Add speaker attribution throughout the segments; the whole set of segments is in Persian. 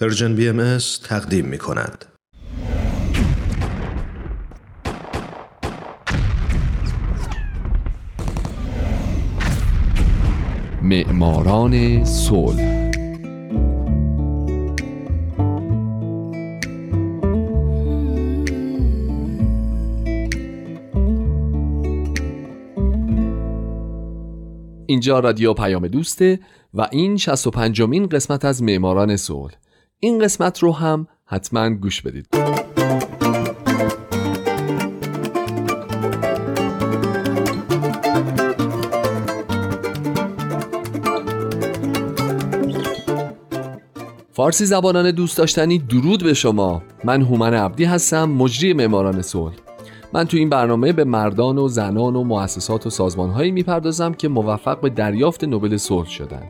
Speaker 1: پرژن بی ام تقدیم می کند.
Speaker 2: معماران صلح اینجا رادیو پیام دوسته و این 65 مین قسمت از معماران صلح این قسمت رو هم حتما گوش بدید. فارسی زبانان دوست داشتنی درود به شما. من هومن عبدی هستم مجری معماران صلح. من تو این برنامه به مردان و زنان و مؤسسات و سازمانهایی می‌پردازم که موفق به دریافت نوبل صلح شدن.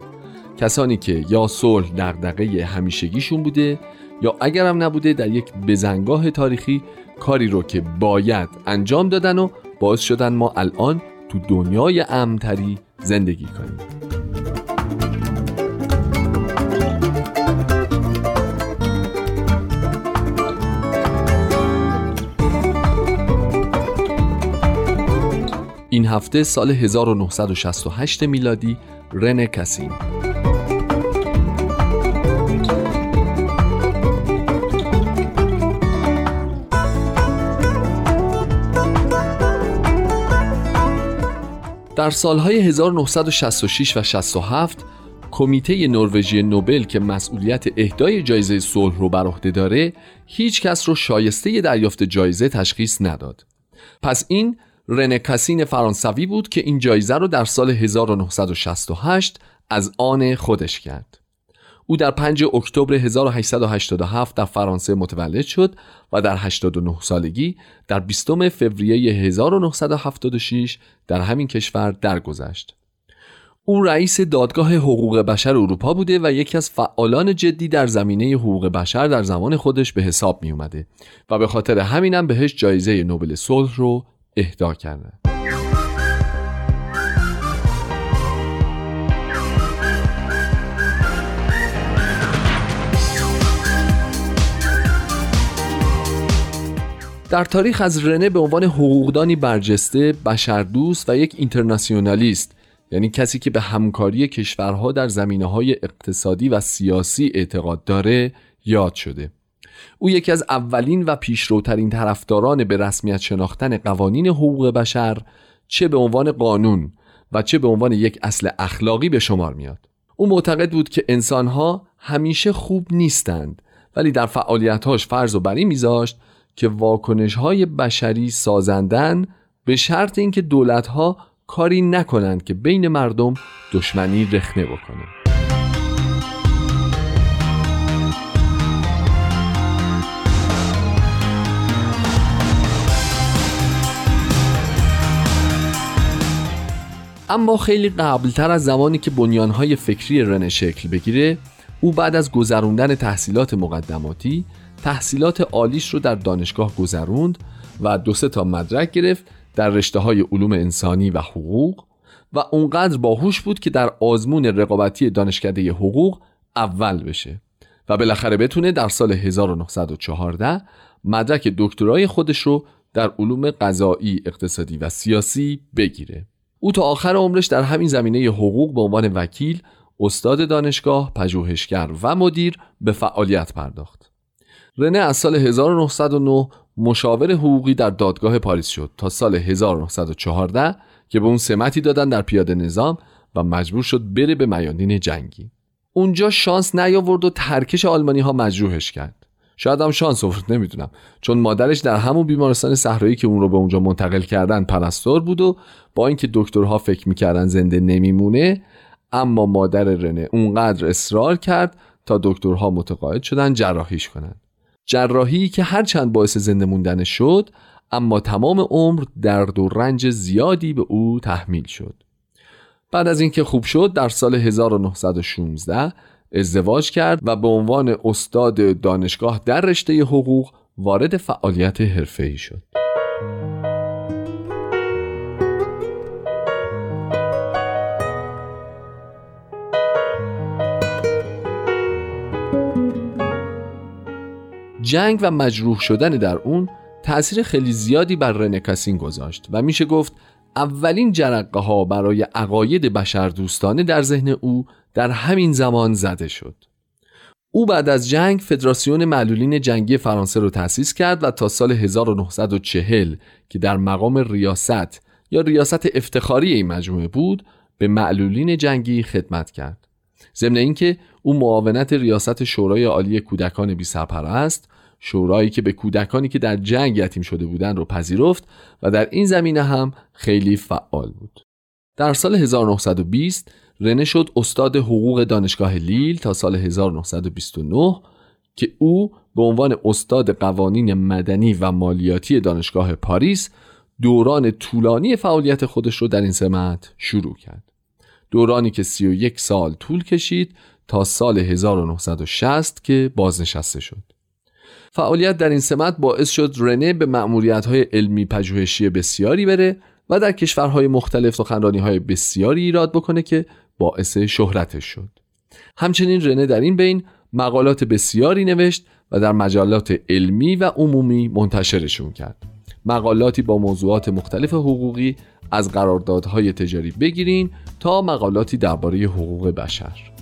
Speaker 2: کسانی که یا صلح دغدغه همیشگیشون بوده یا اگرم نبوده در یک بزنگاه تاریخی کاری رو که باید انجام دادن و باعث شدن ما الان تو دنیای امتری زندگی کنیم. این هفته سال 1968 میلادی رنه کسین در سالهای 1966 و 67 کمیته نروژی نوبل که مسئولیت اهدای جایزه صلح رو بر عهده داره هیچ کس رو شایسته دریافت جایزه تشخیص نداد. پس این رنه کاسین فرانسوی بود که این جایزه رو در سال 1968 از آن خودش کرد. او در 5 اکتبر 1887 در فرانسه متولد شد و در 89 سالگی در 20 فوریه 1976 در همین کشور درگذشت. او رئیس دادگاه حقوق بشر اروپا بوده و یکی از فعالان جدی در زمینه حقوق بشر در زمان خودش به حساب می اومده و به خاطر همینم بهش جایزه نوبل صلح رو اهدا کرده. در تاریخ از رنه به عنوان حقوقدانی برجسته بشردوست و یک اینترناسیونالیست یعنی کسی که به همکاری کشورها در زمینه های اقتصادی و سیاسی اعتقاد داره یاد شده. او یکی از اولین و پیشروترین طرفداران به رسمیت شناختن قوانین حقوق بشر چه به عنوان قانون و چه به عنوان یک اصل اخلاقی به شمار میاد. او معتقد بود که انسانها همیشه خوب نیستند ولی در فعالیتهاش فرض و بری میذاشت که واکنش های بشری سازندن به شرط اینکه دولت ها کاری نکنند که بین مردم دشمنی رخنه بکنه. اما خیلی قبلتر از زمانی که بنیانهای فکری رنه شکل بگیره او بعد از گذروندن تحصیلات مقدماتی تحصیلات عالیش رو در دانشگاه گذروند و دو سه تا مدرک گرفت در رشته های علوم انسانی و حقوق و اونقدر باهوش بود که در آزمون رقابتی دانشکده حقوق اول بشه و بالاخره بتونه در سال 1914 مدرک دکترای خودش رو در علوم قضایی، اقتصادی و سیاسی بگیره. او تا آخر عمرش در همین زمینه حقوق به عنوان وکیل، استاد دانشگاه، پژوهشگر و مدیر به فعالیت پرداخت. رنه از سال 1909 مشاور حقوقی در دادگاه پاریس شد تا سال 1914 که به اون سمتی دادن در پیاده نظام و مجبور شد بره به میادین جنگی. اونجا شانس نیاورد و ترکش آلمانی ها مجروحش کرد. شاید هم شانس آورد نمی‌دونم. چون مادرش در همون بیمارستان صحرایی که اون رو به اونجا منتقل کردن پرستار بود و با اینکه دکترها فکر می‌کردن زنده نمیمونه اما مادر رنه اونقدر اصرار کرد تا دکترها متقاعد شدن جراحیش کنند جراحی که هرچند باعث زنده موندن شد اما تمام عمر درد و رنج زیادی به او تحمیل شد بعد از اینکه خوب شد در سال 1916 ازدواج کرد و به عنوان استاد دانشگاه در رشته حقوق وارد فعالیت حرفه‌ای شد. جنگ و مجروح شدن در اون تأثیر خیلی زیادی بر رنه کاسین گذاشت و میشه گفت اولین جرقه ها برای عقاید بشر دوستانه در ذهن او در همین زمان زده شد. او بعد از جنگ فدراسیون معلولین جنگی فرانسه رو تأسیس کرد و تا سال 1940 که در مقام ریاست یا ریاست افتخاری این مجموعه بود به معلولین جنگی خدمت کرد. ضمن اینکه او معاونت ریاست شورای عالی کودکان بی سرپرست شورایی که به کودکانی که در جنگ یتیم شده بودند رو پذیرفت و در این زمینه هم خیلی فعال بود. در سال 1920 رنه شد استاد حقوق دانشگاه لیل تا سال 1929 که او به عنوان استاد قوانین مدنی و مالیاتی دانشگاه پاریس دوران طولانی فعالیت خودش رو در این سمت شروع کرد. دورانی که 31 سال طول کشید تا سال 1960 که بازنشسته شد. فعالیت در این سمت باعث شد رنه به معمولیت های علمی پژوهشی بسیاری بره و در کشورهای مختلف سخنرانی های بسیاری ایراد بکنه که باعث شهرتش شد. همچنین رنه در این بین مقالات بسیاری نوشت و در مجلات علمی و عمومی منتشرشون کرد. مقالاتی با موضوعات مختلف حقوقی از قراردادهای تجاری بگیرین تا مقالاتی درباره حقوق بشر.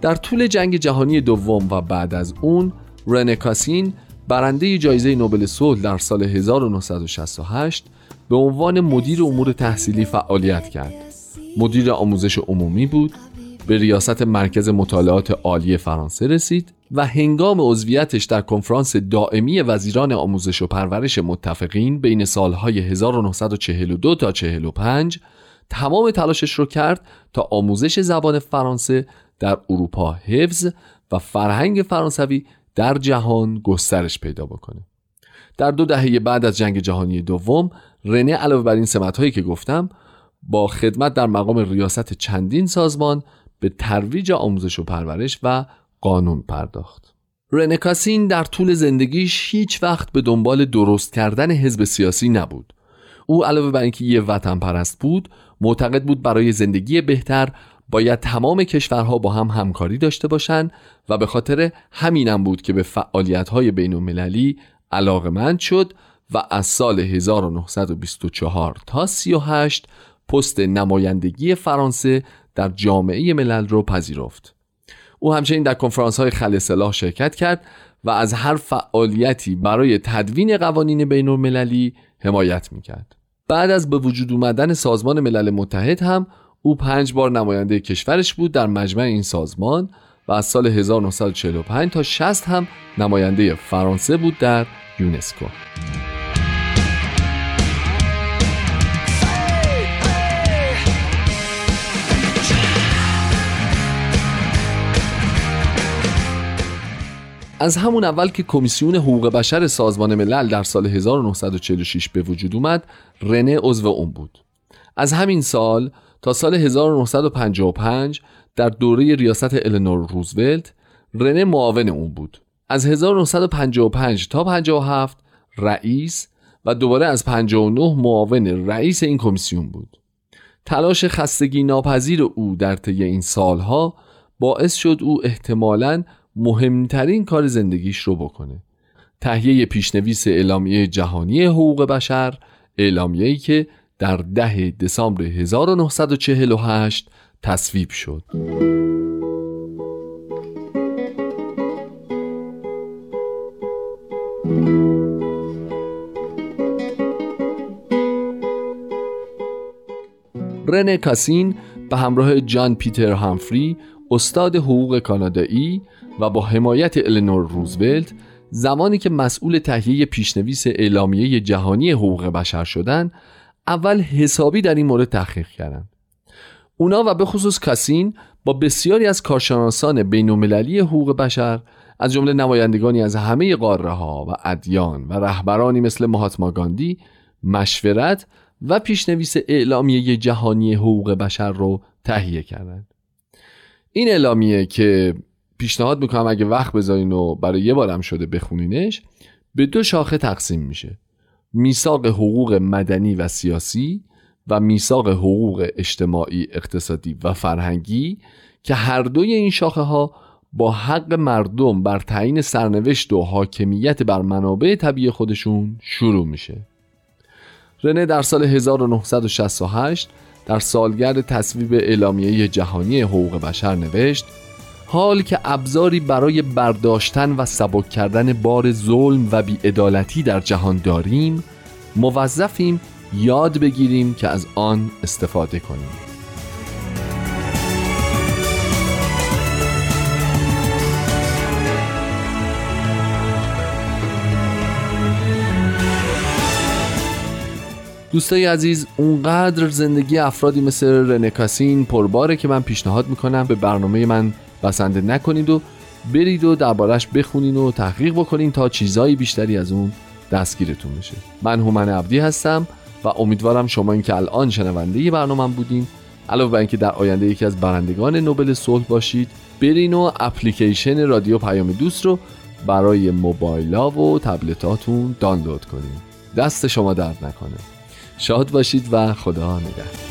Speaker 2: در طول جنگ جهانی دوم و بعد از اون رنه کاسین برنده جایزه نوبل صلح در سال 1968 به عنوان مدیر امور تحصیلی فعالیت کرد. مدیر آموزش عمومی بود به ریاست مرکز مطالعات عالی فرانسه رسید و هنگام عضویتش در کنفرانس دائمی وزیران آموزش و پرورش متفقین بین سالهای 1942 تا 45 تمام تلاشش رو کرد تا آموزش زبان فرانسه در اروپا حفظ و فرهنگ فرانسوی در جهان گسترش پیدا بکنه. در دو دهه بعد از جنگ جهانی دوم رنه علاوه بر این هایی که گفتم با خدمت در مقام ریاست چندین سازمان به ترویج آموزش و پرورش و قانون پرداخت. رنه کاسین در طول زندگیش هیچ وقت به دنبال درست کردن حزب سیاسی نبود. او علاوه بر اینکه یه وطن پرست بود معتقد بود برای زندگی بهتر باید تمام کشورها با هم همکاری داشته باشند و به خاطر همینم بود که به فعالیت‌های بین المللی علاقمند شد و از سال 1924 تا 38 پست نمایندگی فرانسه در جامعه ملل رو پذیرفت. او همچنین در کنفرانس های خل شرکت کرد و از هر فعالیتی برای تدوین قوانین بین المللی حمایت می‌کرد. بعد از به وجود اومدن سازمان ملل متحد هم او پنج بار نماینده کشورش بود در مجمع این سازمان و از سال 1945 تا 60 هم نماینده فرانسه بود در یونسکو. از همون اول که کمیسیون حقوق بشر سازمان ملل در سال 1946 به وجود اومد رنه عضو اون بود. از همین سال تا سال 1955 در دوره ریاست النور روزولت رنه معاون اون بود. از 1955 تا 57 رئیس و دوباره از 59 معاون رئیس این کمیسیون بود. تلاش خستگی ناپذیر او در طی این سالها باعث شد او احتمالاً مهمترین کار زندگیش رو بکنه. تهیه پیشنویس اعلامیه جهانی حقوق بشر اعلامیه‌ای که در ده دسامبر 1948 تصویب شد. رنه کاسین به همراه جان پیتر همفری استاد حقوق کانادایی و با حمایت النور روزولت زمانی که مسئول تهیه پیشنویس اعلامیه جهانی حقوق بشر شدن اول حسابی در این مورد تحقیق کردند اونا و به خصوص کاسین با بسیاری از کارشناسان بین‌المللی حقوق بشر از جمله نمایندگانی از همه قاره ها و ادیان و رهبرانی مثل مهاتما گاندی مشورت و پیشنویس اعلامیه جهانی حقوق بشر رو تهیه کردند این اعلامیه که پیشنهاد می‌کنم اگه وقت بذارین و برای یه بارم شده بخونینش به دو شاخه تقسیم میشه. میثاق حقوق مدنی و سیاسی و میثاق حقوق اجتماعی اقتصادی و فرهنگی که هر دوی این شاخه ها با حق مردم بر تعیین سرنوشت و حاکمیت بر منابع طبیعی خودشون شروع میشه. رنه در سال 1968 در سالگرد تصویب اعلامیه جهانی حقوق بشر نوشت حال که ابزاری برای برداشتن و سبک کردن بار ظلم و بیعدالتی در جهان داریم موظفیم یاد بگیریم که از آن استفاده کنیم. دوستای عزیز اونقدر زندگی افرادی مثل رنکاسین پرباره که من پیشنهاد می‌کنم به برنامه من بسنده نکنید و برید و دربارش بخونین و تحقیق بکنین تا چیزایی بیشتری از اون دستگیرتون بشه. من هومن عبدی هستم و امیدوارم شما این که الان شنونده برنامه بودین. علاوه بر اینکه در آینده یکی از برندگان نوبل صلح باشید برین و اپلیکیشن رادیو پیام دوست رو برای موبایلا و تبلتاتون دانلود کنید دست شما درد نکنه. شاد باشید و خدا نگهدار.